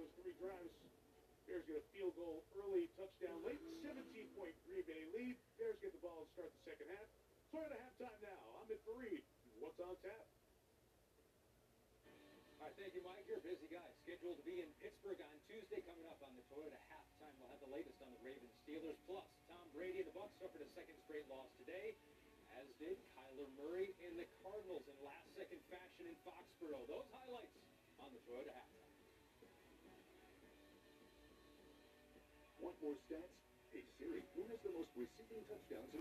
those three drives. Bears get a field goal early, touchdown late, 17-point Green Bay lead. Bears get the ball and start the second half. Toyota halftime now. Ahmed Fareed. What's on tap? All right, thank you, Mike. You're a busy guy. Scheduled to be in Pittsburgh on Tuesday. Coming up on the Toyota halftime, we'll have the latest on the Ravens Steelers. Plus, Tom Brady and the Bucs suffered a second straight loss today, as did Kyler Murray and the Cardinals in last-second fashion in Foxborough. Those highlights on the Toyota halftime. Want more stats? Hey Siri, who has the most receiving touchdowns?